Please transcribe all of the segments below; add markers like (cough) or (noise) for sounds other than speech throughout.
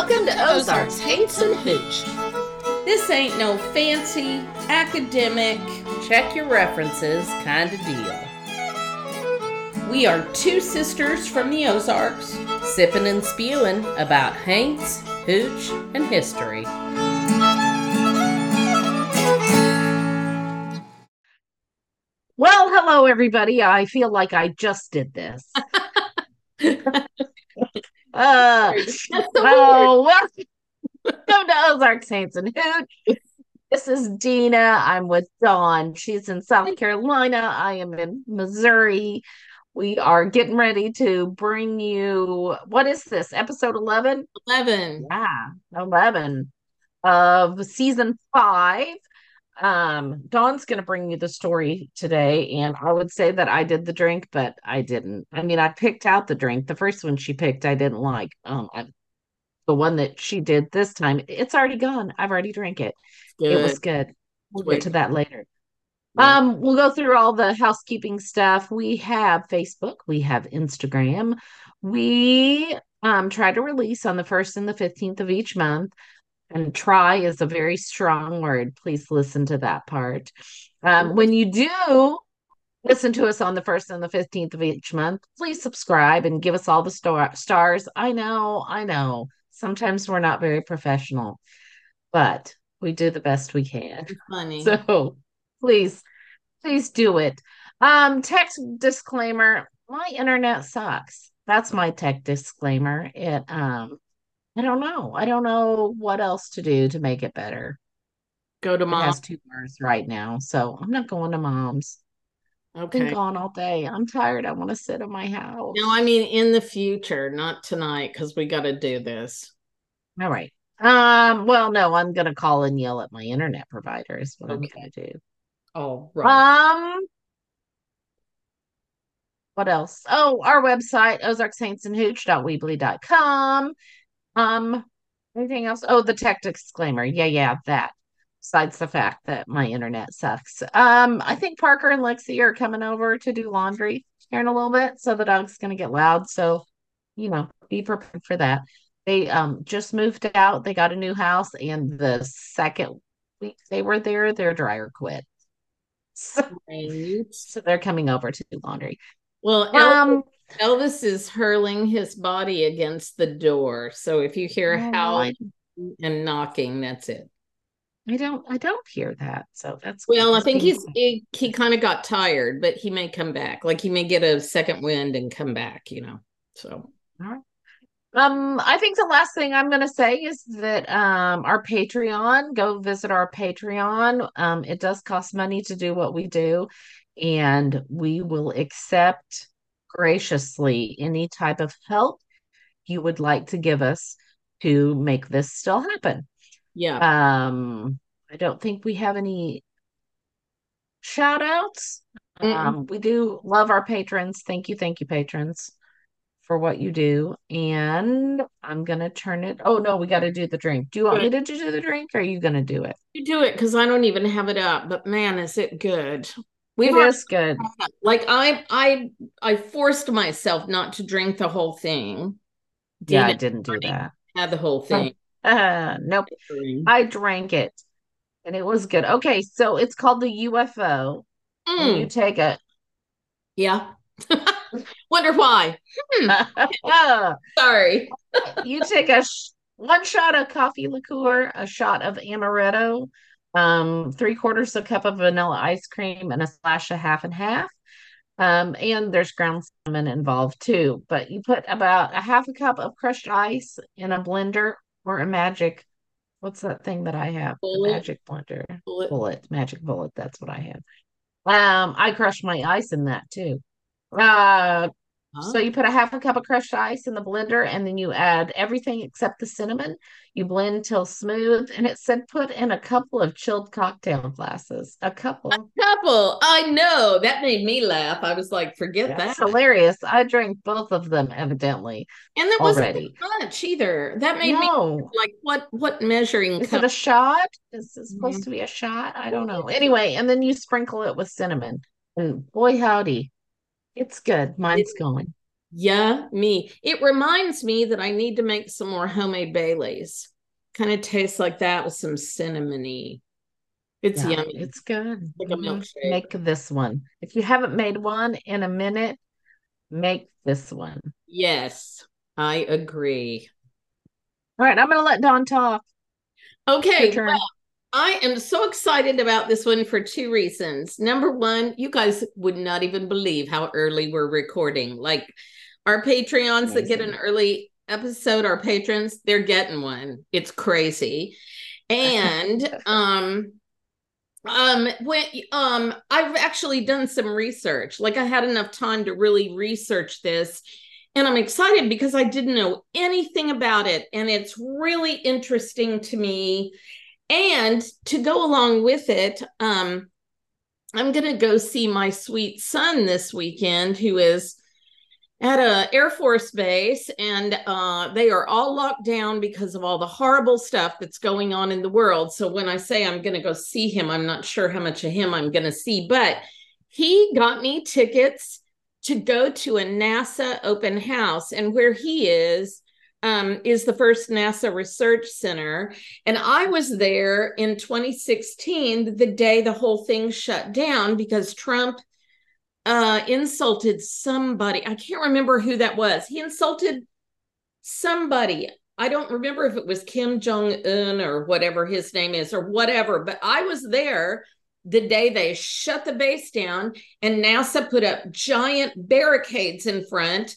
Welcome to Ozarks Haints and Hooch. This ain't no fancy, academic, Check your references kind of deal. we are two sisters from the Ozarks. Sipping and spewing about haints, hooch, and history. Well, hello, everybody. I feel like I just did this. (laughs) uh, oh, welcome to Ozarks Haints and Hooch. This is Dina. I'm with Dawn. She's in South Carolina. I am in Missouri. We are getting ready to bring you what is this? Episode 11? 11. Yeah, 11 of season five. Um, Dawn's going to bring you the story today, and I would say that I did the drink, but I didn't. I mean, I picked out the drink. The first one she picked, I didn't like. Um, I, the one that she did this time, it's already gone. I've already drank it. Good. It was good. We'll Wait. get to that later. Yeah. Um, we'll go through all the housekeeping stuff. We have Facebook, we have Instagram. We um try to release on the first and the 15th of each month. And try is a very strong word. Please listen to that part. Um, when you do listen to us on the first and the 15th of each month, please subscribe and give us all the star- stars. I know, I know. Sometimes we're not very professional, but we do the best we can. Funny. (laughs) So please, please do it. Um, text disclaimer, my internet sucks. That's my tech disclaimer. It um I don't know. I don't know what else to do to make it better. Go to It mom. has two bars right now, so I'm not going to mom's. I've been gone all day. I'm tired. I want to sit in my house. No, I mean in the future, not tonight, because we got to do this. All right. Um, well, no, I'm gonna call and yell at my internet provider is what I'm Okay. gonna do. Oh, right. Um, what else? Oh, our website, ozarkshaintsnhooch.weebly.com. Um, anything else? Oh, the tech disclaimer. Yeah, yeah, that. Besides the fact that my internet sucks. Um, I think Parker and Lexi are coming over to do laundry here in a little bit, so the dog's gonna get loud. So, you know, be prepared for that. They um just moved out. They got a new house, and the second week they were there, their dryer quit. (laughs) So Right. so they're coming over to do laundry. Well, Um, Elvis is hurling his body against the door. So if you hear oh, howling and knocking, that's it. I don't I don't hear that. So that's Well, I think he's he, he kind of got tired, but he may come back. Like he may get a second wind and come back, you know. So all right. Um, I think the last thing I'm going to say is that um, our Patreon, go visit our Patreon. Um, it does cost money to do what we do, and we will accept graciously any type of help you would like to give us to make this still happen. yeah. Um, I don't think we have any shout outs. Mm-mm. Um, we do love our patrons. Thank you, thank you, patrons, for what you do. And I'm gonna turn it. Oh no, we got to do the drink. Do you want me to do the drink, or are you gonna do it? You do it because I don't even have it up, but man, is it good. We've It is good. like I I I forced myself not to drink the whole thing. Yeah, I didn't do that. Had the whole thing. Uh, nope. I drank it, and it was good. Okay, so it's called the UFO. And you Mm, take it. yeah. (laughs) Wonder why. (laughs) Sorry. you take a sh- one shot of coffee liqueur, a shot of amaretto, um, three quarters of a cup of vanilla ice cream, and a splash of half and half. Um, and there's ground cinnamon involved too. But you put about a half a cup of crushed ice in a blender or a magic. What's that thing that I have? Magic blender. Bullet. Bullet, magic bullet. That's what I have. Um, I crushed my ice in that too. Uh, so you put a half a cup of crushed ice in the blender and then you add everything except the cinnamon. You blend till smooth. And it said put in a couple of chilled cocktail glasses. A couple. A couple. I know. That made me laugh. I was like, forget That's that. hilarious. I drank both of them evidently And that wasn't already. much either. That made me like what what measuring Is cup it a shot? Is it supposed Mhm. to be a shot? I don't know. Anyway, and then you sprinkle it with cinnamon. And boy, howdy, it's good. Mine's going. Yeah, me. It reminds me that I need to make some more homemade Baileys. Kind of tastes like that with some cinnamony. It's Yeah, yummy. It's good. Like a milkshake. Make this one. If you haven't made one in a minute, make this one. yes, I agree. All right, I'm gonna let Dawn talk. Okay, well, I am so excited about this one for two reasons. Number one, you guys would not even believe how early we're recording. Like our Patreons that get an early episode, our patrons, they're getting one. It's crazy. And (laughs) um um when um I've actually done some research. Like I had enough time to really research this and I'm excited because I didn't know anything about it and it's really interesting to me and to go along with it um i'm going to go see my sweet son this weekend who is at a air force base and uh, they are all locked down because of all the horrible stuff that's going on in the world. So when i say i'm going to go see him i'm not sure how much of him i'm going to see but he got me tickets to go to a nasa open house. And where he is um, is the first NASA Research Center. And I was there in 2016, the day the whole thing shut down because Trump uh, insulted somebody. I can't remember who that was. He insulted somebody. I don't remember if it was Kim Jong Un or whatever his name is or whatever, but I was there the day they shut the base down and NASA put up giant barricades in front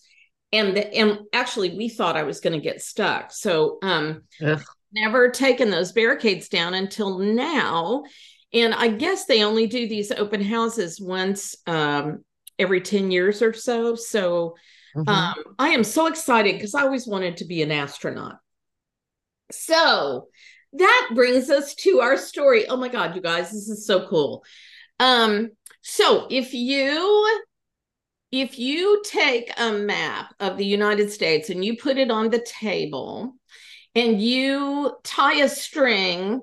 and the, and actually we thought I was going to get stuck. So um Ugh. never taken those barricades down until now. And I guess they only do these open houses once um every 10 years or so. So Mhm. um I am so excited because I always wanted to be an astronaut. So that brings us to our story. Oh my god, you guys, this is so cool. Um so if you if you take a map of the United States and you put it on the table and you tie a string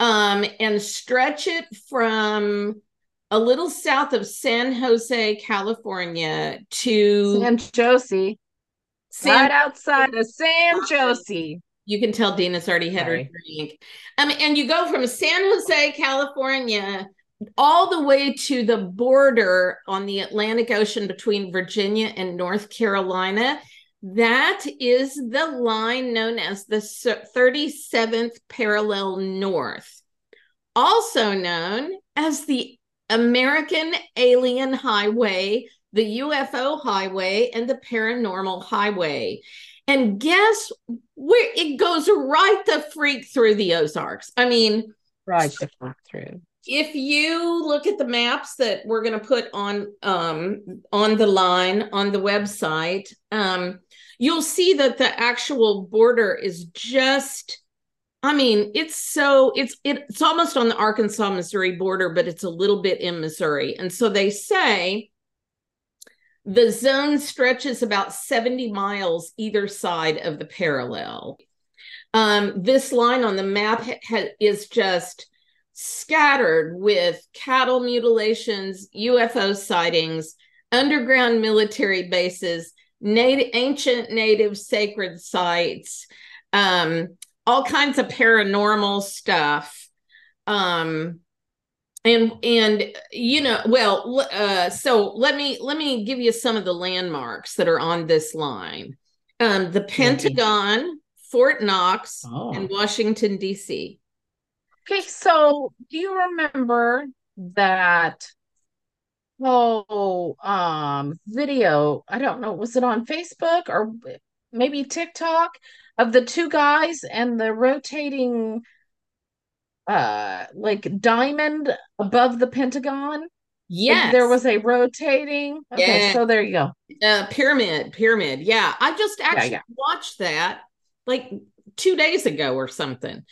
um, and stretch it from a little south of San Jose, California to San Jose. San, right outside of San Jose. you can tell Dina's already had Sorry. her drink. Um, and you go from San Jose, California, all the way to the border on the Atlantic Ocean between Virginia and North Carolina. That is the line known as the 37th parallel north, also known as the American Alien Highway, the UFO Highway, and the Paranormal Highway. And guess where it goes right the freak through the Ozarks. I mean, Right the fuck through. If you look at the maps that we're going to put on um, on the line on the website, um, you'll see that the actual border is just. I mean, it's so it's it's almost on the Arkansas Missouri border, but it's a little bit in Missouri, and so they say the zone stretches about 70 miles either side of the parallel. Um, this line on the map ha- ha- is just scattered with cattle mutilations, UFO sightings, underground military bases, native, ancient native sacred sites, um, all kinds of paranormal stuff. Um, and and you know well uh so let me let me give you some of the landmarks that are on this line um the pentagon fort knox Oh. and washington dc Okay, so do you remember that whole um video? I don't know, was it on Facebook or maybe TikTok of the two guys and the rotating uh like diamond above the Pentagon? Yes there was a rotating. Okay, Yeah. so there you go. uh pyramid pyramid yeah i just actually yeah. watched that like two days ago or something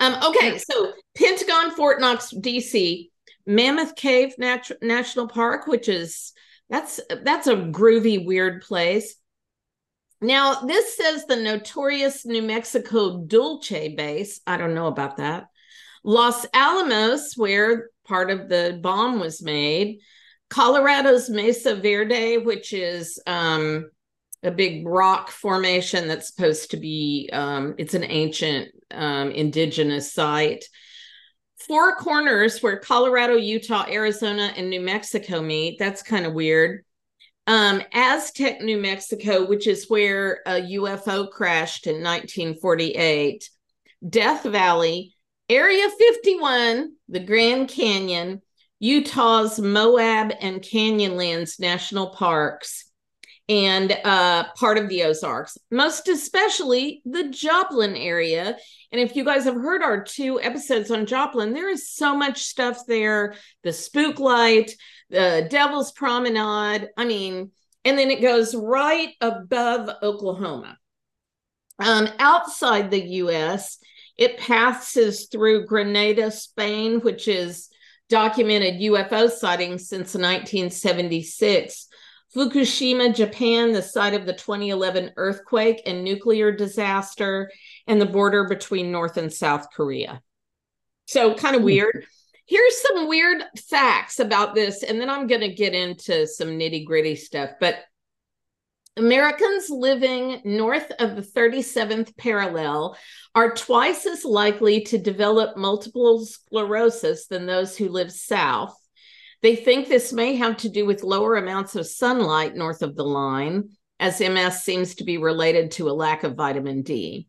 um okay so pentagon fort knox dc mammoth cave Nat- national park which is that's that's a groovy weird place. Now this says the notorious new mexico dulce base. I don't know about that. Los alamos where part of the bomb was made. Colorado's Mesa Verde, which is um, a big rock formation that's supposed to be um, it's an ancient um, indigenous site. Four corners where colorado utah arizona and new mexico meet. That's kind of weird. Um, aztec new mexico which is where a ufo crashed in 1948 death valley area 51 the grand canyon utah's moab and canyonlands national parks and uh, part of the Ozarks, most especially the Joplin area. And if you guys have heard our two episodes on Joplin, there is so much stuff there the spook light, the Devil's Promenade. I mean, and then it goes right above Oklahoma. Um, outside the US, it passes through Granada, Spain, which is documented UFO sightings since 1976 Fukushima, Japan, the site of the 2011 earthquake and nuclear disaster, and the border between North and South Korea. So, kind of hmm. weird. Here's some weird facts about this, and then I'm going to get into some nitty gritty stuff. But Americans living north of the 37th parallel are twice as likely to develop multiple sclerosis than those who live south. They think this may have to do with lower amounts of sunlight north of the line, as MS seems to be related to a lack of vitamin D.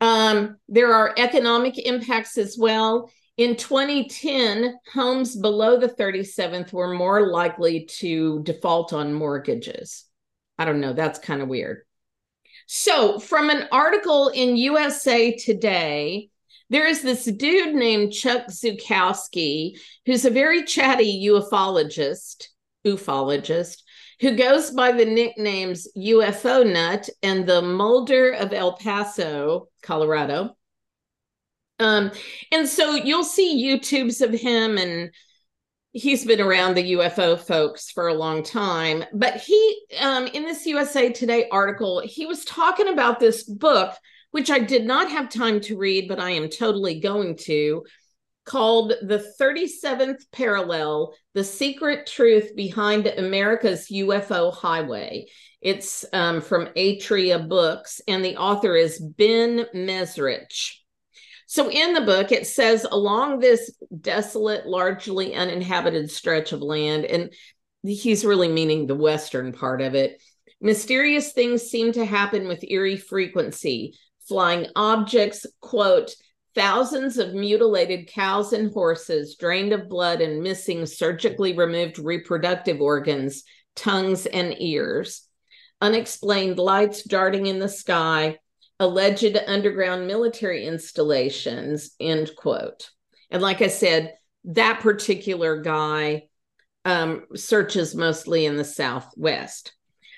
Um, there are economic impacts as well. In 2010, homes below the 37th were more likely to default on mortgages. I don't know, that's kind of weird. So, from an article in USA Today, there is this dude named Chuck Zukowski, who's a very chatty ufologist, ufologist, who goes by the nicknames UFO Nut and the Mulder of El Paso, Colorado. Um, and so you'll see YouTubes of him, and he's been around the UFO folks for a long time. But he, um, in this USA Today article, he was talking about this book which I did not have time to read, but I am totally going to, called The 37th Parallel The Secret Truth Behind America's UFO Highway. It's um, from Atria Books, and the author is Ben Mezrich. So, in the book, it says along this desolate, largely uninhabited stretch of land, and he's really meaning the western part of it, mysterious things seem to happen with eerie frequency flying objects, quote, thousands of mutilated cows and horses drained of blood and missing surgically removed reproductive organs, tongues, and ears, unexplained lights darting in the sky, alleged underground military installations, end quote. And like I said, that particular guy um, searches mostly in the Southwest.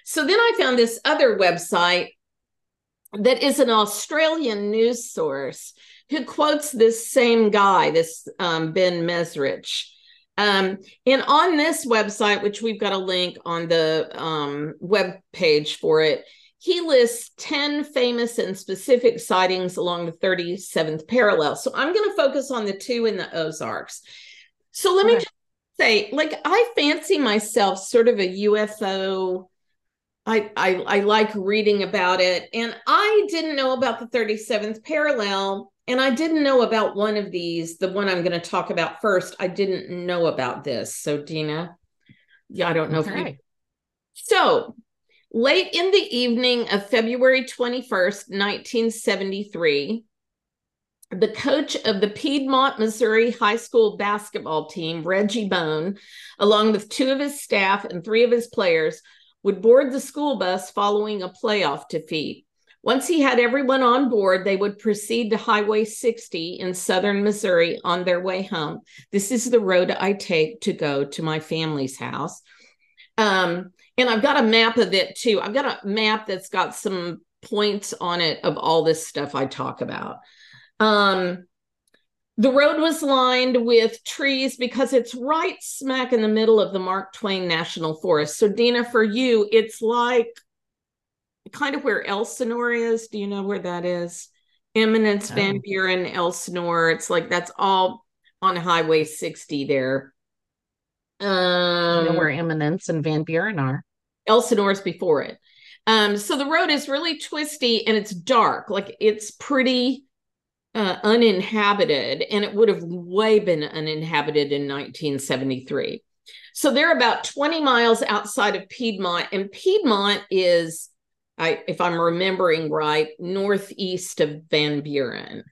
So then I found this other website that is an Australian news source who quotes this same guy, this um, Ben Mezrich. Um, and on this website, which we've got a link on the um, web page for it, he lists 10 famous and specific sightings along the 37th parallel. So I'm going to focus on the two in the Ozarks. So let okay. me just say, like, I fancy myself sort of a UFO I, I I like reading about it, and I didn't know about the 37th parallel, and I didn't know about one of these, the one I'm going to talk about first. I didn't know about this. So, Dina, yeah, I don't know okay. if you. So, late in the evening of February 21st, 1973, the coach of the Piedmont, Missouri high school basketball team, Reggie Bone, along with two of his staff and three of his players, would board the school bus following a playoff defeat. Once he had everyone on board, they would proceed to Highway 60 in southern Missouri on their way home. This is the road I take to go to my family's house. Um, and I've got a map of it too. I've got a map that's got some points on it of all this stuff I talk about. Um, the road was lined with trees because it's right smack in the middle of the Mark Twain National Forest. So, Dina, for you, it's like kind of where Elsinore is. Do you know where that is? Eminence, oh. Van Buren, Elsinore. It's like that's all on Highway 60 there. Um, you know where Eminence and Van Buren are. Elsinore's before it. Um, so the road is really twisty and it's dark, like it's pretty uh, uninhabited, and it would have way been uninhabited in 1973. So they're about 20 miles outside of Piedmont, and Piedmont is, I, if I'm remembering right, northeast of Van Buren.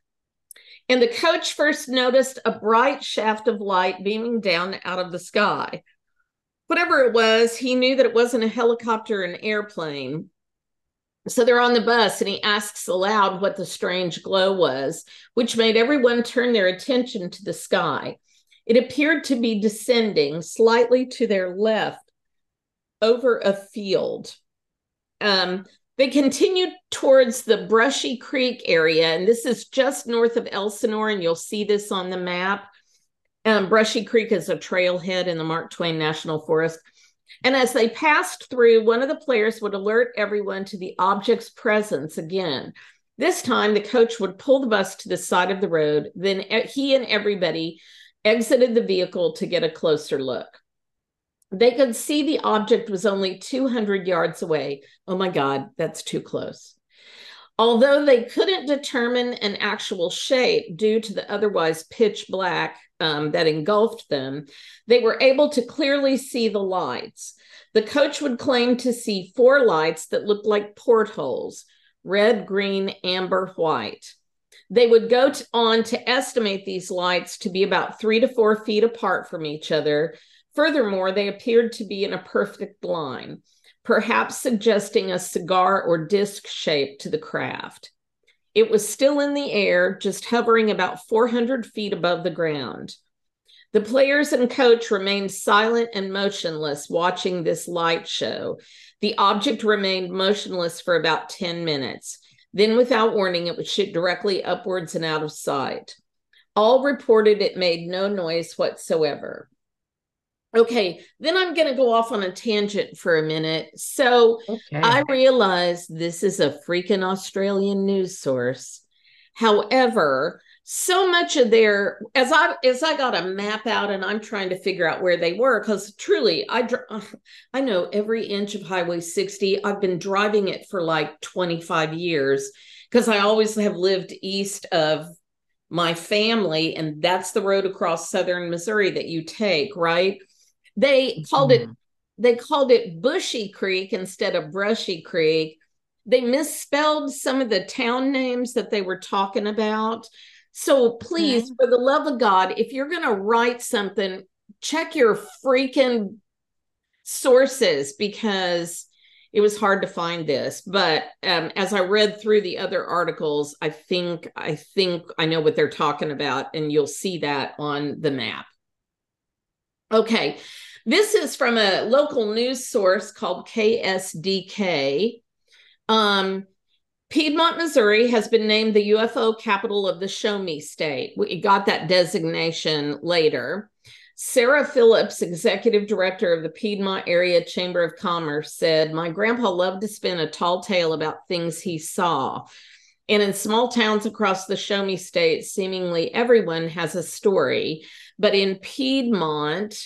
And the coach first noticed a bright shaft of light beaming down out of the sky. Whatever it was, he knew that it wasn't a helicopter or an airplane. So they're on the bus, and he asks aloud what the strange glow was, which made everyone turn their attention to the sky. It appeared to be descending slightly to their left over a field. Um, they continued towards the Brushy Creek area, and this is just north of Elsinore, and you'll see this on the map. Um, Brushy Creek is a trailhead in the Mark Twain National Forest. And as they passed through, one of the players would alert everyone to the object's presence again. This time, the coach would pull the bus to the side of the road. Then he and everybody exited the vehicle to get a closer look. They could see the object was only 200 yards away. Oh my God, that's too close. Although they couldn't determine an actual shape due to the otherwise pitch black um, that engulfed them, they were able to clearly see the lights. The coach would claim to see four lights that looked like portholes red, green, amber, white. They would go to, on to estimate these lights to be about three to four feet apart from each other. Furthermore, they appeared to be in a perfect line, perhaps suggesting a cigar or disc shape to the craft. It was still in the air, just hovering about 400 feet above the ground. The players and coach remained silent and motionless watching this light show. The object remained motionless for about 10 minutes. Then, without warning, it would shoot directly upwards and out of sight. All reported it made no noise whatsoever. Okay, then I'm going to go off on a tangent for a minute. So okay. I realize this is a freaking Australian news source. However, so much of their as i as i got a map out and i'm trying to figure out where they were because truly i i know every inch of highway 60 i've been driving it for like 25 years because i always have lived east of my family and that's the road across southern missouri that you take right they called mm-hmm. it they called it bushy creek instead of brushy creek they misspelled some of the town names that they were talking about so please, for the love of God, if you're going to write something, check your freaking sources because it was hard to find this. But um, as I read through the other articles, I think I think I know what they're talking about, and you'll see that on the map. Okay, this is from a local news source called KSDK. Um, Piedmont, Missouri has been named the UFO capital of the Show Me State. We got that designation later. Sarah Phillips, executive director of the Piedmont Area Chamber of Commerce, said, My grandpa loved to spin a tall tale about things he saw. And in small towns across the Show Me State, seemingly everyone has a story. But in Piedmont,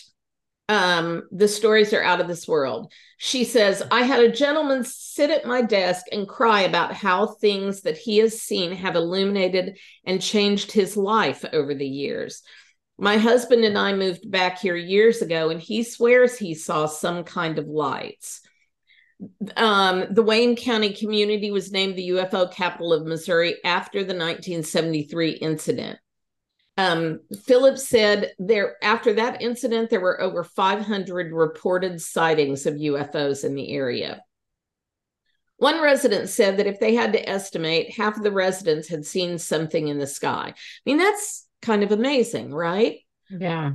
um, the stories are out of this world. She says, I had a gentleman sit at my desk and cry about how things that he has seen have illuminated and changed his life over the years. My husband and I moved back here years ago, and he swears he saw some kind of lights. Um, the Wayne County community was named the UFO capital of Missouri after the 1973 incident. Um, Phillips said there after that incident, there were over 500 reported sightings of UFOs in the area. One resident said that if they had to estimate, half of the residents had seen something in the sky. I mean, that's kind of amazing, right? Yeah.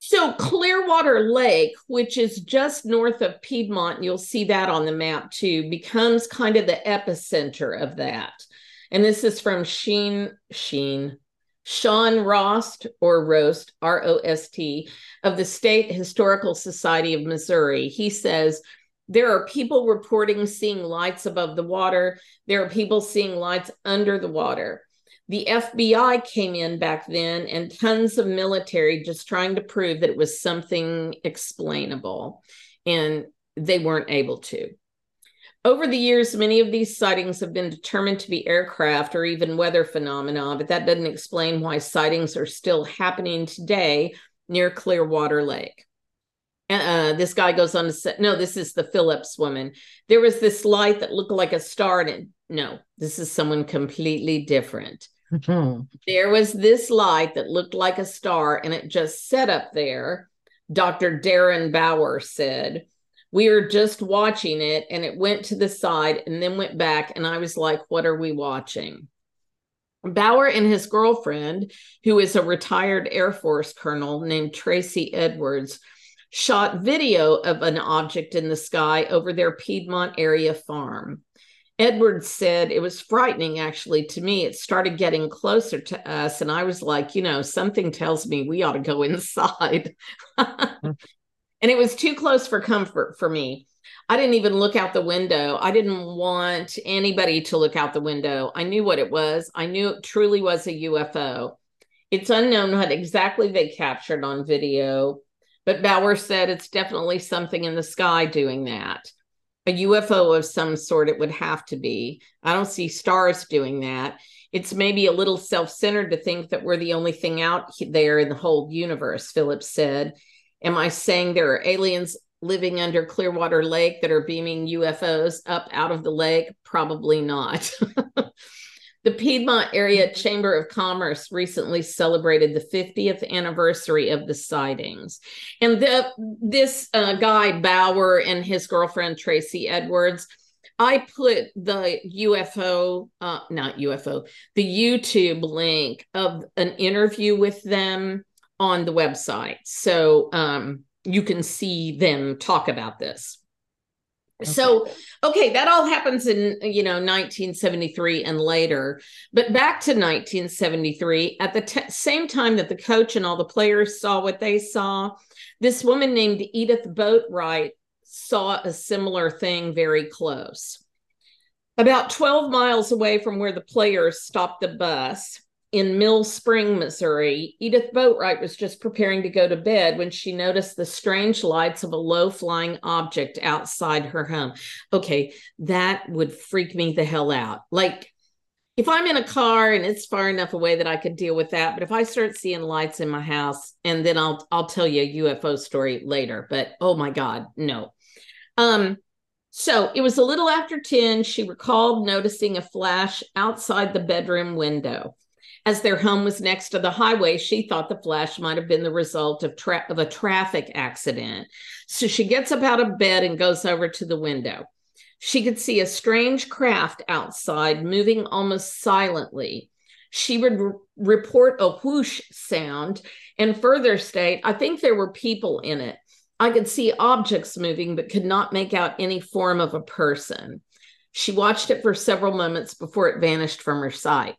So, Clearwater Lake, which is just north of Piedmont, you'll see that on the map too, becomes kind of the epicenter of that. And this is from Sheen, Sheen, Sean Rost or Roast, R O S T, of the State Historical Society of Missouri. He says, there are people reporting seeing lights above the water. There are people seeing lights under the water. The FBI came in back then and tons of military just trying to prove that it was something explainable. And they weren't able to. Over the years, many of these sightings have been determined to be aircraft or even weather phenomena, but that doesn't explain why sightings are still happening today near Clearwater Lake. Uh, this guy goes on to say, no, this is the Phillips woman. There was this light that looked like a star, and it, no, this is someone completely different. (laughs) there was this light that looked like a star, and it just set up there. Dr. Darren Bauer said, We were just watching it, and it went to the side and then went back. And I was like, What are we watching? Bauer and his girlfriend, who is a retired Air Force colonel named Tracy Edwards, shot video of an object in the sky over their Piedmont area farm. Edwards said it was frightening, actually, to me. It started getting closer to us, and I was like, you know, something tells me we ought to go (laughs) inside. Hmm. And it was too close for comfort for me. I didn't even look out the window. I didn't want anybody to look out the window. I knew what it was. I knew it truly was a UFO. It's unknown what exactly they captured on video, but Bauer said it's definitely something in the sky doing that. A UFO of some sort, it would have to be. I don't see stars doing that. It's maybe a little self centered to think that we're the only thing out there in the whole universe, Phillips said. Am I saying there are aliens living under Clearwater Lake that are beaming UFOs up out of the lake? Probably not. (laughs) the Piedmont Area Chamber of Commerce recently celebrated the 50th anniversary of the sightings. And the, this uh, guy, Bauer, and his girlfriend, Tracy Edwards, I put the UFO, uh, not UFO, the YouTube link of an interview with them on the website. So, um, you can see them talk about this. Okay. So, okay, that all happens in, you know, 1973 and later. But back to 1973, at the t- same time that the coach and all the players saw what they saw, this woman named Edith Boatwright saw a similar thing very close. About 12 miles away from where the players stopped the bus, in Mill Spring, Missouri, Edith Boatwright was just preparing to go to bed when she noticed the strange lights of a low flying object outside her home. Okay, that would freak me the hell out. Like, if I'm in a car and it's far enough away that I could deal with that, but if I start seeing lights in my house, and then I'll I'll tell you a UFO story later. But oh my God, no. Um, so it was a little after 10. She recalled noticing a flash outside the bedroom window. As their home was next to the highway, she thought the flash might have been the result of, tra- of a traffic accident. So she gets up out of bed and goes over to the window. She could see a strange craft outside moving almost silently. She would re- report a whoosh sound and further state, I think there were people in it. I could see objects moving, but could not make out any form of a person. She watched it for several moments before it vanished from her sight.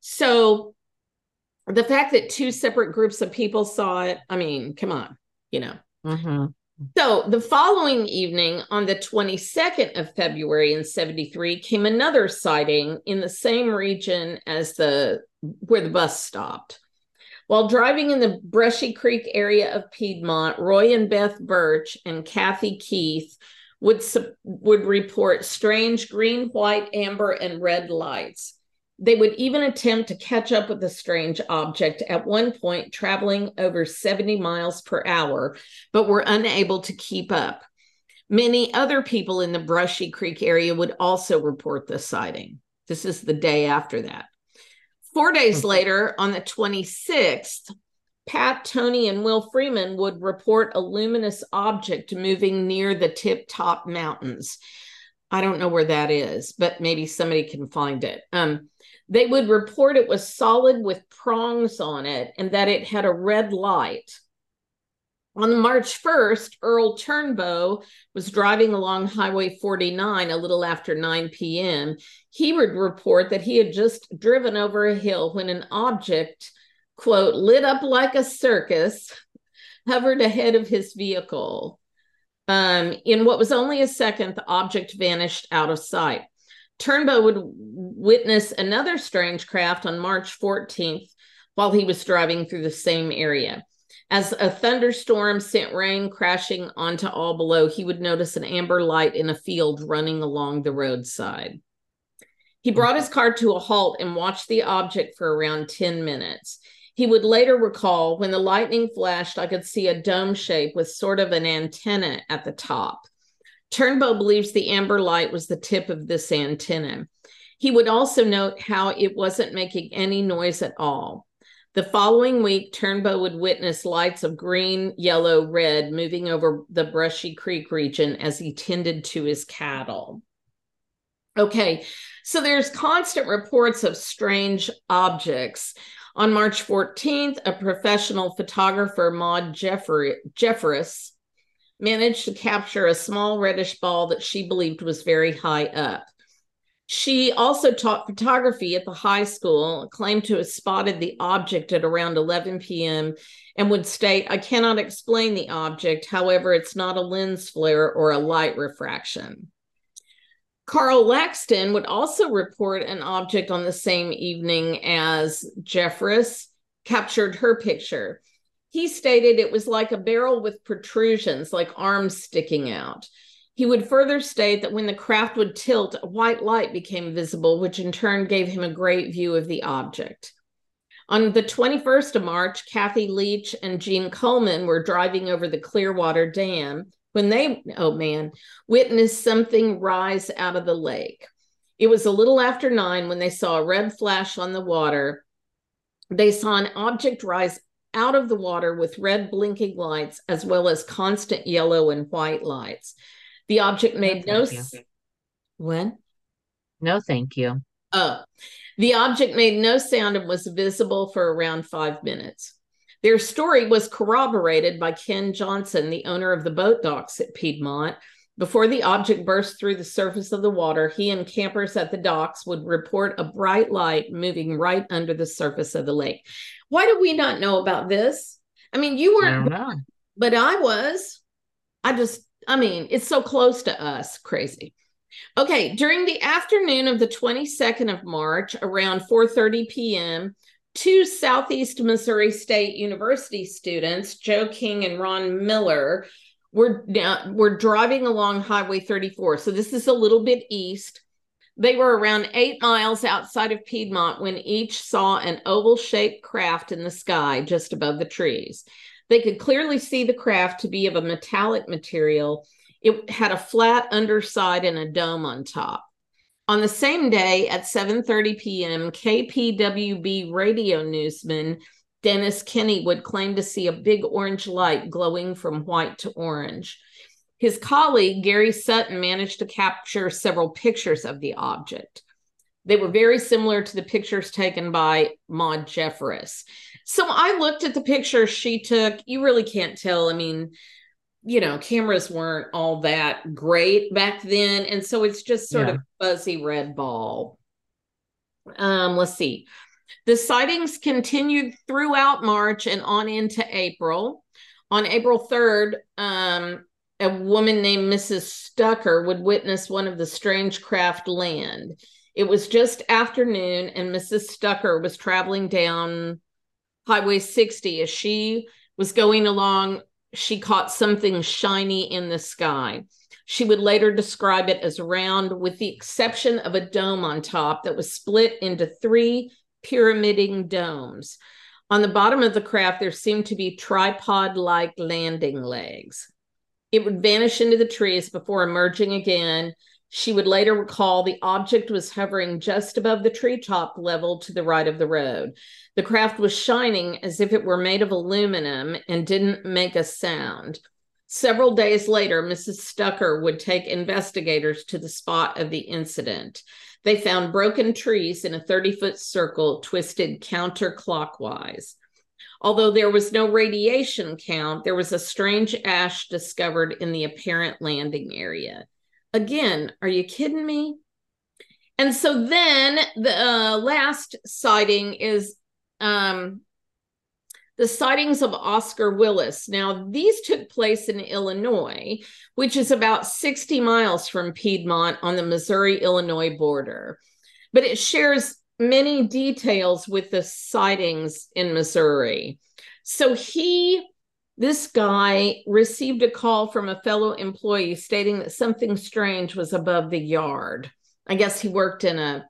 So the fact that two separate groups of people saw it, I mean, come on, you know. Mm-hmm. So the following evening, on the 22nd of February in 73, came another sighting in the same region as the where the bus stopped. While driving in the Brushy Creek area of Piedmont, Roy and Beth Birch and Kathy Keith would would report strange green, white, amber, and red lights. They would even attempt to catch up with the strange object at one point, traveling over 70 miles per hour, but were unable to keep up. Many other people in the Brushy Creek area would also report the sighting. This is the day after that. Four days okay. later, on the 26th, Pat, Tony, and Will Freeman would report a luminous object moving near the Tip Top Mountains. I don't know where that is, but maybe somebody can find it. Um, they would report it was solid with prongs on it and that it had a red light. On March 1st, Earl Turnbow was driving along Highway 49 a little after 9 p.m. He would report that he had just driven over a hill when an object, quote, lit up like a circus, hovered ahead of his vehicle. Um, in what was only a second, the object vanished out of sight. Turnbow would witness another strange craft on March 14th while he was driving through the same area. As a thunderstorm sent rain crashing onto all below, he would notice an amber light in a field running along the roadside. He brought his car to a halt and watched the object for around 10 minutes. He would later recall when the lightning flashed, I could see a dome shape with sort of an antenna at the top. Turnbow believes the amber light was the tip of this antenna. He would also note how it wasn't making any noise at all. The following week, Turnbow would witness lights of green, yellow, red moving over the Brushy Creek region as he tended to his cattle. Okay, so there's constant reports of strange objects. On March 14th, a professional photographer, Maud Jeffrey, Jeffress, managed to capture a small reddish ball that she believed was very high up. She also taught photography at the high school, claimed to have spotted the object at around 11 p.m., and would state, I cannot explain the object. However, it's not a lens flare or a light refraction. Carl Laxton would also report an object on the same evening as Jeffress captured her picture. He stated it was like a barrel with protrusions, like arms sticking out. He would further state that when the craft would tilt, a white light became visible, which in turn gave him a great view of the object. On the 21st of March, Kathy Leach and Gene Coleman were driving over the Clearwater Dam when they, oh man, witnessed something rise out of the lake. It was a little after nine when they saw a red flash on the water. They saw an object rise out of the water with red blinking lights, as well as constant yellow and white lights. The object made no. no when? No, thank you. Oh, the object made no sound and was visible for around five minutes. Their story was corroborated by Ken Johnson, the owner of the boat docks at Piedmont. Before the object burst through the surface of the water, he and campers at the docks would report a bright light moving right under the surface of the lake. Why do we not know about this? I mean, you weren't, but I was. I just I mean, it's so close to us. Crazy. Okay, during the afternoon of the 22nd of March, around 4:30 p.m., two Southeast Missouri State University students, Joe King and Ron Miller, were uh, were driving along Highway 34. So this is a little bit east. They were around eight miles outside of Piedmont when each saw an oval shaped craft in the sky just above the trees. They could clearly see the craft to be of a metallic material. It had a flat underside and a dome on top. On the same day at 7:30 p.m., KPWB radio newsman Dennis Kenny would claim to see a big orange light glowing from white to orange. His colleague Gary Sutton managed to capture several pictures of the object. They were very similar to the pictures taken by Maud Jeffress. So I looked at the pictures she took. You really can't tell. I mean, you know, cameras weren't all that great back then. And so it's just sort yeah. of fuzzy red ball. Um, let's see. The sightings continued throughout March and on into April. On April 3rd, um, a woman named Mrs. Stucker would witness one of the strange craft land. It was just afternoon, and Mrs. Stucker was traveling down Highway 60 as she was going along, she caught something shiny in the sky. She would later describe it as round, with the exception of a dome on top that was split into three pyramiding domes. On the bottom of the craft, there seemed to be tripod like landing legs. It would vanish into the trees before emerging again. She would later recall the object was hovering just above the treetop level to the right of the road. The craft was shining as if it were made of aluminum and didn't make a sound. Several days later, Mrs. Stucker would take investigators to the spot of the incident. They found broken trees in a 30 foot circle twisted counterclockwise. Although there was no radiation count, there was a strange ash discovered in the apparent landing area. Again, are you kidding me? And so then the uh, last sighting is um, the sightings of Oscar Willis. Now, these took place in Illinois, which is about 60 miles from Piedmont on the Missouri Illinois border. But it shares many details with the sightings in Missouri. So he This guy received a call from a fellow employee stating that something strange was above the yard. I guess he worked in a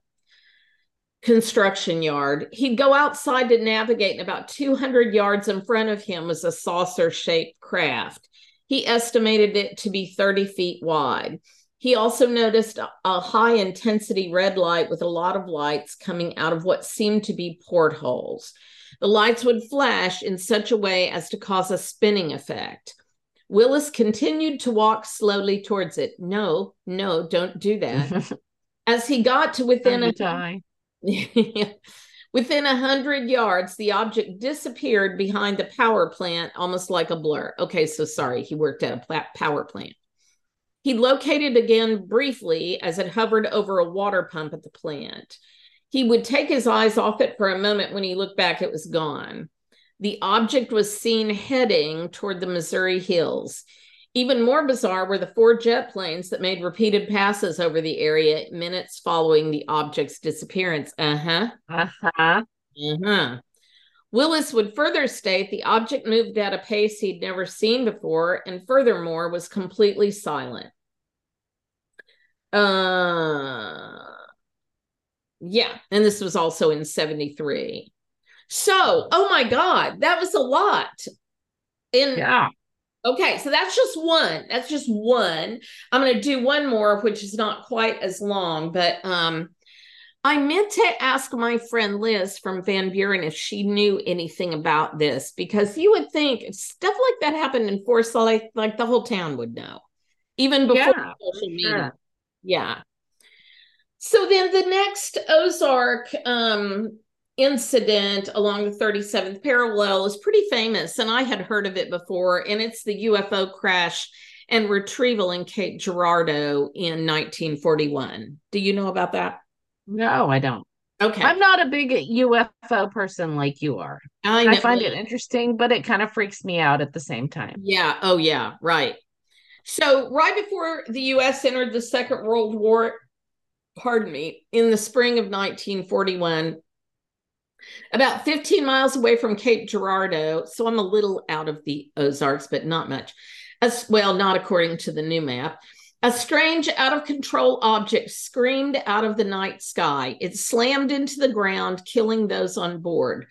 construction yard. He'd go outside to navigate, and about 200 yards in front of him was a saucer shaped craft. He estimated it to be 30 feet wide. He also noticed a, high intensity red light with a lot of lights coming out of what seemed to be portholes. The lights would flash in such a way as to cause a spinning effect. Willis continued to walk slowly towards it. No, no, don't do that. (laughs) As he got to within a die. (laughs) within a hundred yards, the object disappeared behind the power plant, almost like a blur. Okay, so sorry, he worked at a power plant. He located again briefly as it hovered over a water pump at the plant. He would take his eyes off it for a moment. When he looked back, it was gone. The object was seen heading toward the Missouri hills. Even more bizarre were the four jet planes that made repeated passes over the area minutes following the object's disappearance. Uh huh. Uh huh. Uh huh. Willis would further state the object moved at a pace he'd never seen before and furthermore was completely silent. Uh yeah, and this was also in 73. So, oh my god, that was a lot. In yeah. Okay, so that's just one. That's just one. I'm going to do one more which is not quite as long, but um I meant to ask my friend Liz from Van Buren if she knew anything about this because you would think if stuff like that happened in Forsyth, like the whole town would know, even before Yeah, social media. sure. Yeah. So then the next Ozark um, incident along the 37th parallel is pretty famous, and I had heard of it before, and it's the UFO crash and retrieval in Cape Girardeau in 1941. Do you know about that? No, I don't. Okay. I'm not a big UFO person like you are. I, I find it interesting, but it kind of freaks me out at the same time. Yeah. Oh, yeah. Right. So, right before the US entered the Second World War, pardon me, in the spring of 1941, about 15 miles away from Cape Girardeau, so I'm a little out of the Ozarks, but not much. As well, not according to the new map. A strange, out of control object screamed out of the night sky. It slammed into the ground, killing those on board.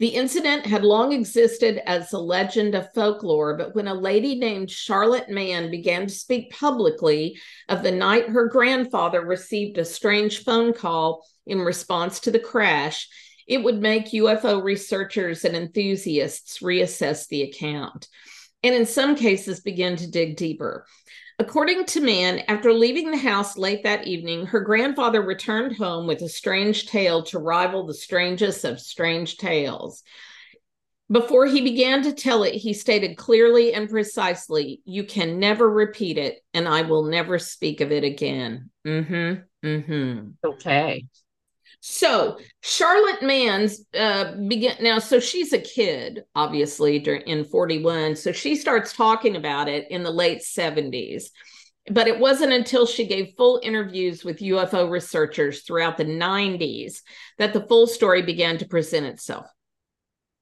The incident had long existed as a legend of folklore, but when a lady named Charlotte Mann began to speak publicly of the night her grandfather received a strange phone call in response to the crash, it would make UFO researchers and enthusiasts reassess the account, and in some cases begin to dig deeper. According to Mann, after leaving the house late that evening, her grandfather returned home with a strange tale to rival the strangest of strange tales. Before he began to tell it, he stated clearly and precisely, You can never repeat it, and I will never speak of it again. Mm hmm. Mm hmm. Okay. So Charlotte Mann's uh, begin now. So she's a kid, obviously, during, in forty one. So she starts talking about it in the late seventies. But it wasn't until she gave full interviews with UFO researchers throughout the 90s that the full story began to present itself.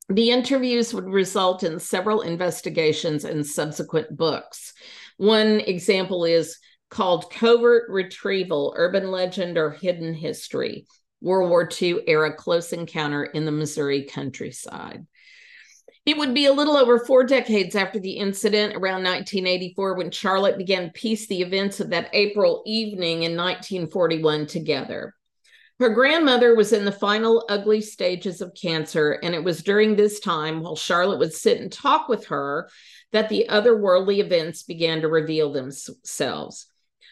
The interviews would result in several investigations and subsequent books. One example is called Covert Retrieval Urban Legend or Hidden History. World War II era close encounter in the Missouri countryside. It would be a little over four decades after the incident, around 1984, when Charlotte began to piece the events of that April evening in 1941 together. Her grandmother was in the final ugly stages of cancer, and it was during this time, while Charlotte would sit and talk with her, that the otherworldly events began to reveal themselves.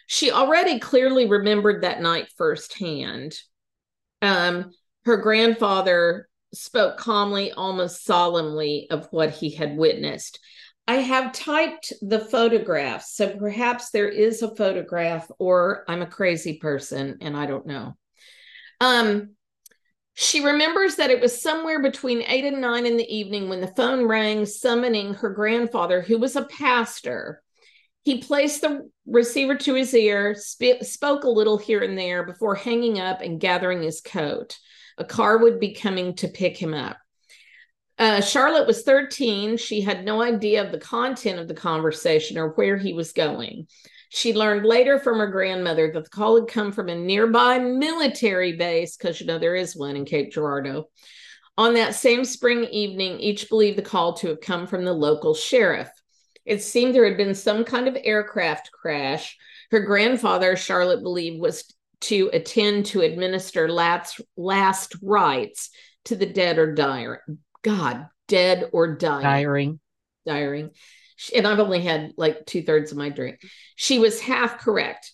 She already clearly remembered that night firsthand um, her grandfather spoke calmly, almost solemnly, of what he had witnessed. I have typed the photographs, so perhaps there is a photograph, or I'm a crazy person and I don't know. Um, she remembers that it was somewhere between eight and nine in the evening when the phone rang, summoning her grandfather, who was a pastor. He placed the receiver to his ear, sp- spoke a little here and there before hanging up and gathering his coat. A car would be coming to pick him up. Uh, Charlotte was 13. She had no idea of the content of the conversation or where he was going. She learned later from her grandmother that the call had come from a nearby military base, because you know there is one in Cape Girardeau. On that same spring evening, each believed the call to have come from the local sheriff. It seemed there had been some kind of aircraft crash. Her grandfather, Charlotte believed, was to attend to administer last, last rites to the dead or dying. God, dead or dying. Diring. Diring. And I've only had like two thirds of my drink. She was half correct.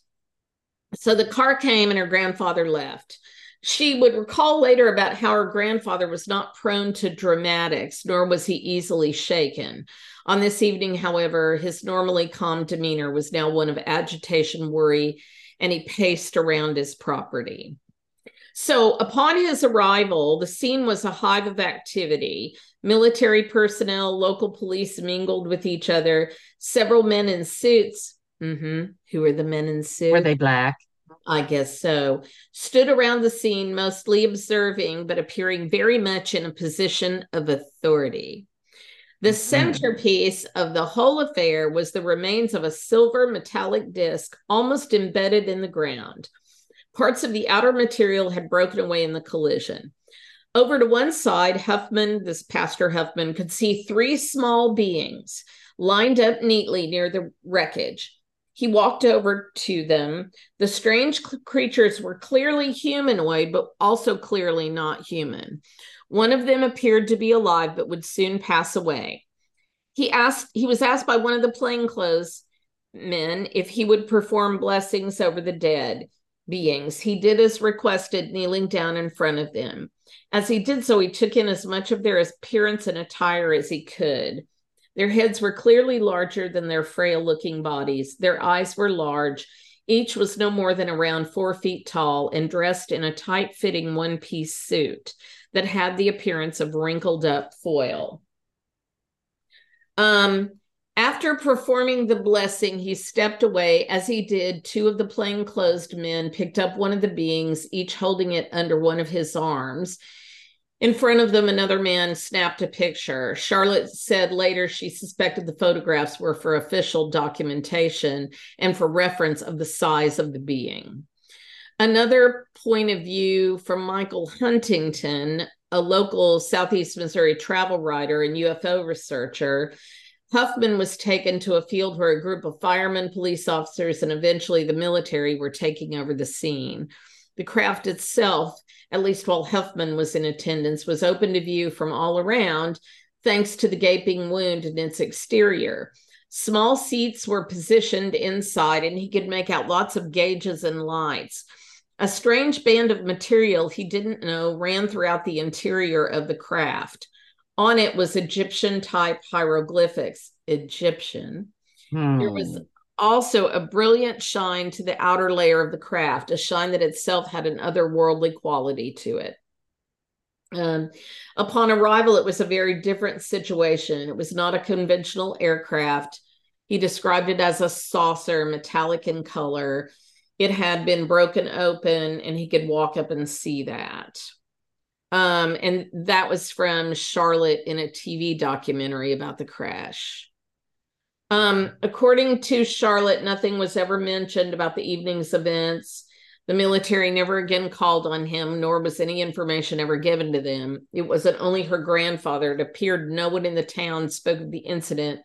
So the car came and her grandfather left. She would recall later about how her grandfather was not prone to dramatics, nor was he easily shaken. On this evening, however, his normally calm demeanor was now one of agitation, worry, and he paced around his property. So, upon his arrival, the scene was a hive of activity. Military personnel, local police mingled with each other. Several men in suits. Mm-hmm. Who were the men in suits? Were they black? I guess so, stood around the scene, mostly observing, but appearing very much in a position of authority. The mm-hmm. centerpiece of the whole affair was the remains of a silver metallic disc almost embedded in the ground. Parts of the outer material had broken away in the collision. Over to one side, Huffman, this Pastor Huffman, could see three small beings lined up neatly near the wreckage. He walked over to them. The strange creatures were clearly humanoid, but also clearly not human. One of them appeared to be alive, but would soon pass away. He asked, he was asked by one of the plainclothes men if he would perform blessings over the dead beings. He did as requested, kneeling down in front of them. As he did so, he took in as much of their appearance and attire as he could. Their heads were clearly larger than their frail looking bodies. Their eyes were large. Each was no more than around four feet tall and dressed in a tight fitting one piece suit that had the appearance of wrinkled up foil. Um, after performing the blessing, he stepped away. As he did, two of the plainclothes men picked up one of the beings, each holding it under one of his arms. In front of them, another man snapped a picture. Charlotte said later she suspected the photographs were for official documentation and for reference of the size of the being. Another point of view from Michael Huntington, a local Southeast Missouri travel writer and UFO researcher. Huffman was taken to a field where a group of firemen, police officers, and eventually the military were taking over the scene. The craft itself at least while Huffman was in attendance, was open to view from all around thanks to the gaping wound in its exterior. Small seats were positioned inside, and he could make out lots of gauges and lights. A strange band of material he didn't know ran throughout the interior of the craft. On it was Egyptian type hieroglyphics. Egyptian. Hmm. There was hmm also a brilliant shine to the outer layer of the craft, a shine that itself had an otherworldly quality to it. Um, upon arrival, it was a very different situation. It was not a conventional aircraft. He described it as a saucer, metallic in color. It had been broken open, and he could walk up and see that. Um, and that was from Charlotte in a TV documentary about the crash. Um, according to Charlotte, nothing was ever mentioned about the evening's events. The military never again called on him, nor was any information ever given to them. It wasn't only her grandfather. It appeared no one in the town spoke of the incident,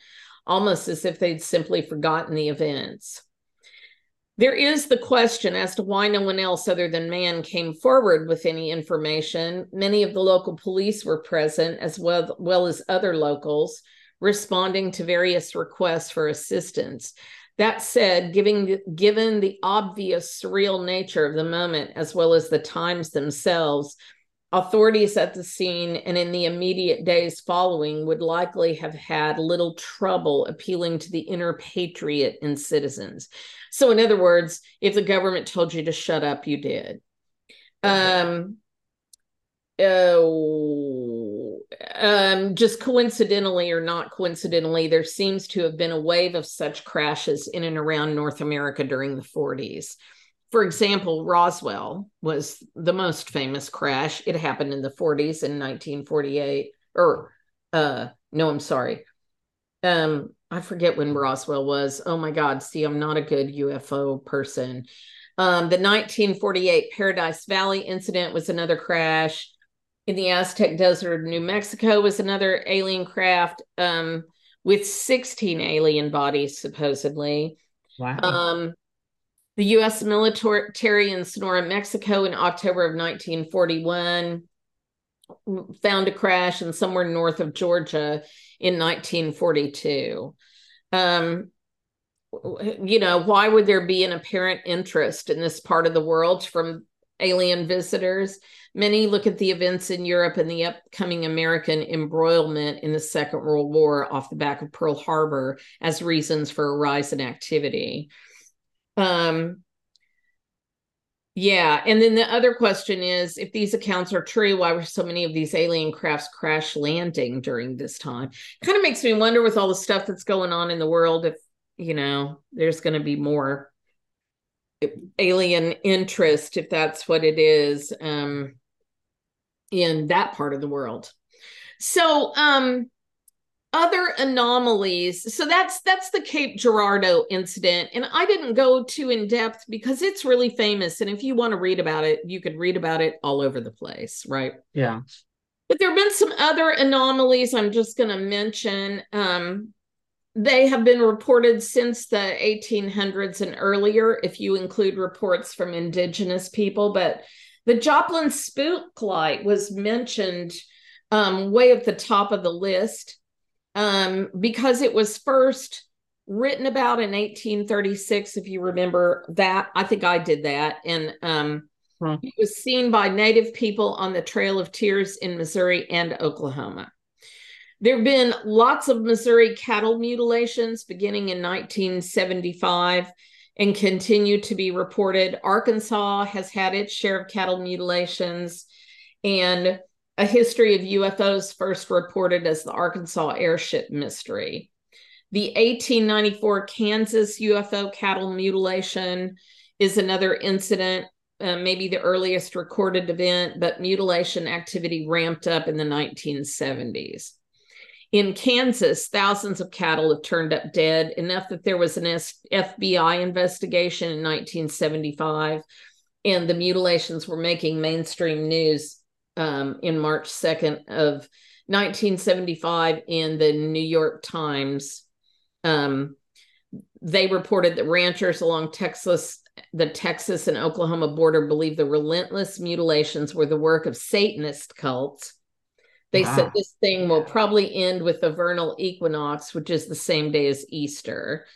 almost as if they'd simply forgotten the events. There is the question as to why no one else other than Mann came forward with any information. Many of the local police were present, as well, well as other locals responding to various requests for assistance. That said, giving, given the obvious surreal nature of the moment, as well as the times themselves, authorities at the scene and in the immediate days following would likely have had little trouble appealing to the inner patriot in citizens. So, in other words, if the government told you to shut up, you did. Um, oh, um, just coincidentally or not coincidentally, there seems to have been a wave of such crashes in and around North America during the 40s. For example, Roswell was the most famous crash. It happened in the 40s in 1948 or uh no, I'm sorry. Um, I forget when Roswell was. Oh my God. See, I'm not a good UFO person. Um, the 1948 Paradise Valley incident was another crash. In the Aztec Desert of New Mexico was another alien craft um, with 16 alien bodies, supposedly. Wow. Um, the U.S. military in Sonora, Mexico, in October of 1941 found a crash, and somewhere north of Georgia in 1942. Um, you know, why would there be an apparent interest in this part of the world from alien visitors? Many look at the events in Europe and the upcoming American embroilment in the Second World War off the back of Pearl Harbor as reasons for a rise in activity. Um, yeah. And then the other question is if these accounts are true, why were so many of these alien crafts crash landing during this time? Kind of makes me wonder with all the stuff that's going on in the world if, you know, there's going to be more alien interest, if that's what it is, um, in that part of the world. So, um, other anomalies. So that's that's the cape girardeau incident. And i didn't go too in depth because it's really famous. And if you want to read about it you could read about it all over the place right? Yeah. But there have been some other anomalies i'm just going to mention. Um, they have been reported since the 1800s and earlier if you include reports from indigenous people. But the joplin spook light was mentioned um, way at the top of the list um, because it was first written about in 1836 if you remember that i think i did that. And um, hmm. it was seen by native people on the trail of tears in missouri and oklahoma. There have been lots of missouri cattle mutilations beginning in 1975 and continue to be reported. Arkansas has had its share of cattle mutilations and a history of UFOs first reported as the Arkansas airship mystery. The 1894 Kansas UFO cattle mutilation is another incident, uh, maybe the earliest recorded event, but mutilation activity ramped up in the 1970s. In Kansas, thousands of cattle have turned up dead, enough that there was an FBI investigation in 1975, and the mutilations were making mainstream news um, in March 2nd of 1975 in the New York Times. Um, they reported that ranchers along Texas, the Texas and Oklahoma border believe the relentless mutilations were the work of Satanist cults. They wow. said this thing will probably end with the vernal equinox, which is the same day as Easter.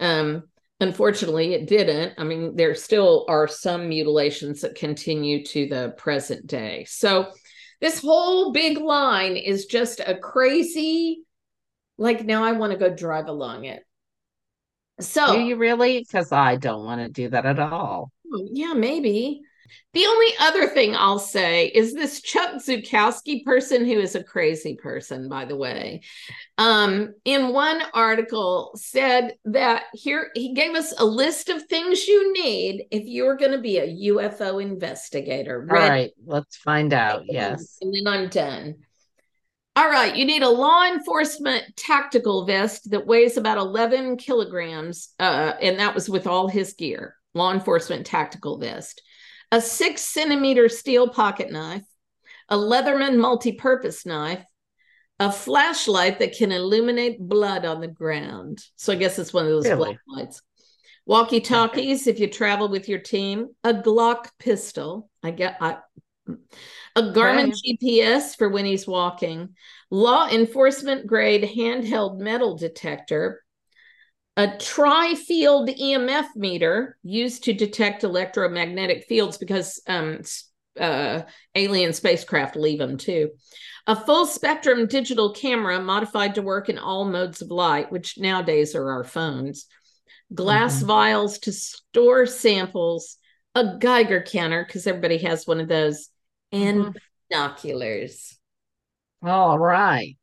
Um, unfortunately, it didn't. I mean, there still are some mutilations that continue to the present day. So, this whole big line is just a crazy, like, now I want to go drive along it. So, do you really? Because I don't want to do that at all. Oh, yeah, maybe. The only other thing I'll say is this Chuck Zukowski person, who is a crazy person, by the way, um, in one article said that here he gave us a list of things you need if you're going to be a UFO investigator. All right, let's find out. Yes. And then I'm done. All right, you need a law enforcement tactical vest that weighs about 11 kilograms, uh, and that was with all his gear. Law enforcement tactical vest a six centimeter steel pocket knife, a Leatherman multi purpose knife, a flashlight that can illuminate blood on the ground. So I guess it's one of those really? flashlights. Walkie talkies if you travel with your team, a Glock pistol. I get I, a Garmin right. GPS for when he's walking, law enforcement grade handheld metal detector, a tri-field EMF meter used to detect electromagnetic fields because um, uh, alien spacecraft leave them too. A full spectrum digital camera modified to work in all modes of light, which nowadays are our phones. Glass mm-hmm. vials to store samples. A Geiger counter because everybody has one of those, and mm-hmm. binoculars. All right.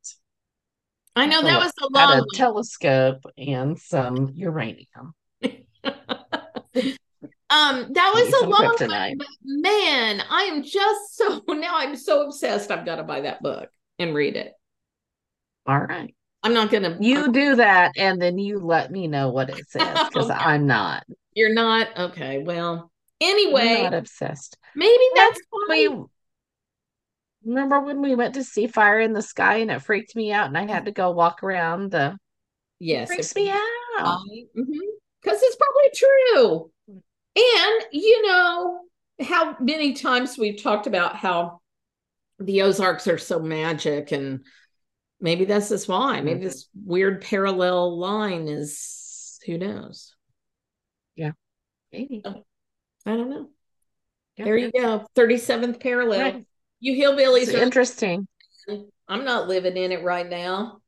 I know that was a long a telescope and some uranium. (laughs) Um, that was a long one, man. I am just (laughs) so now I'm so obsessed. I've got to buy that book and read it. All right. I'm not gonna. You I'm- do that and then you let me know what it says because Okay. (laughs) I'm not. you're not okay. Well, anyway. I'm not obsessed. maybe that's We why. Remember when we went to see Fire in the Sky and it freaked me out and I had to go walk around the Yes, freaks it- me out. because it's probably true. And you know how many times we've talked about how the Ozarks are so magic, and maybe that's just why. Maybe Mhm. this weird parallel line is who knows. Yeah, maybe. I don't know. Yeah. There you go, thirty seventh parallel. Right. You hillbillies are. interesting. I'm not living in it right now.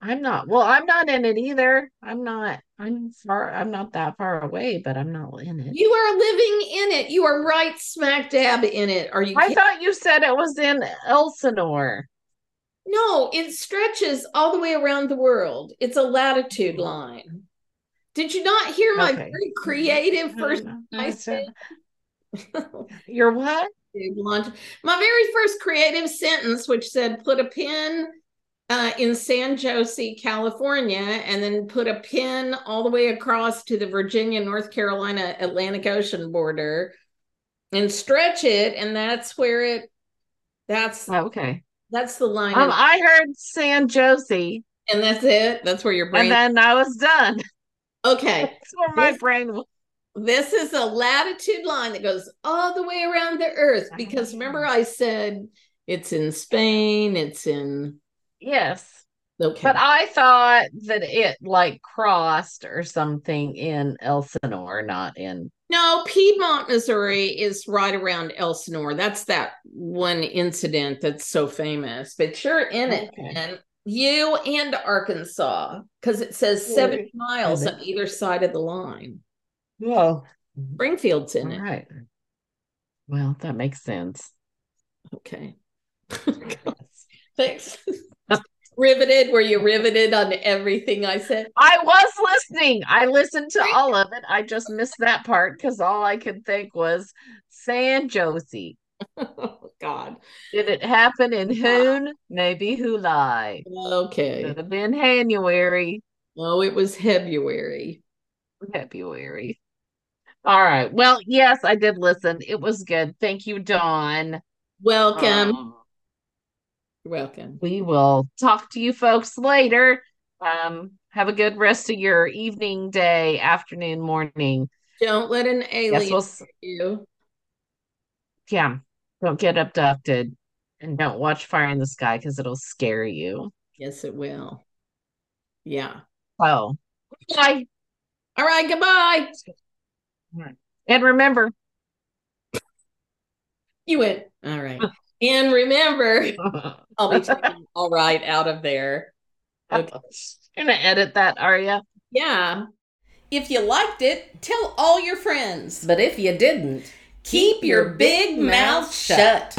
I'm not well, I'm not in it either. I'm not I'm far I'm not that far away, but I'm not in it. You are living in it. You are right smack dab in it. Are you? I kidding? thought you said it was in Ellsinore. No, it stretches all the way around the world. It's a latitude hmm. line. Did you not hear my Okay. very creative first I said (laughs) You're what? Lunch? My very first creative sentence, which said put a pin uh, in San Jose, California, and then put a pin all the way across to the Virginia, North Carolina Atlantic Ocean border and stretch it. And that's where it that's Okay. that's the line. Um, I heard San Jose, and that's it. That's where your brain and then I was done. Okay. (laughs) That's where my This- brain was. This is a latitude line that goes all the way around the earth uh-huh. because remember I said it's in Spain, it's in Yes. okay. But I thought that it like crossed or something in Ellsinore, not in. no, Piedmont, Missouri is right around Ellsinore. That's that one incident that's so famous. But you're in it, Okay. and you and Arkansas, because it says 70 Right. miles on either side of the line. Whoa. Springfield's in All it. right. Well, that makes sense. Okay. Thanks. riveted. Were you riveted on everything I said? I was listening. I listened to all of it. I just missed that part because all I could think was San Jose. Oh, (laughs) God. Did it happen in Hoon? Maybe Hulai. Okay. Could have been January, Oh, it was February. February. All right. Well, yes, I did listen. It was good. Thank you, Dawn. Welcome. Um, You're welcome. we will talk to you folks later. Um, have a good rest of your evening, day, afternoon, morning. Don't let an Yes, alien we'll, you. yeah, don't get abducted and don't watch Fire in the Sky because it'll scare you. Yes, it will. Yeah. Oh, bye. All right. Goodbye. (laughs) And remember, You went. All right. And remember, (laughs) I'll be taking all right out of there. Okay. You're gonna edit that, are you? Yeah. If you liked it, tell all your friends. But if you didn't, keep your big mouth shut.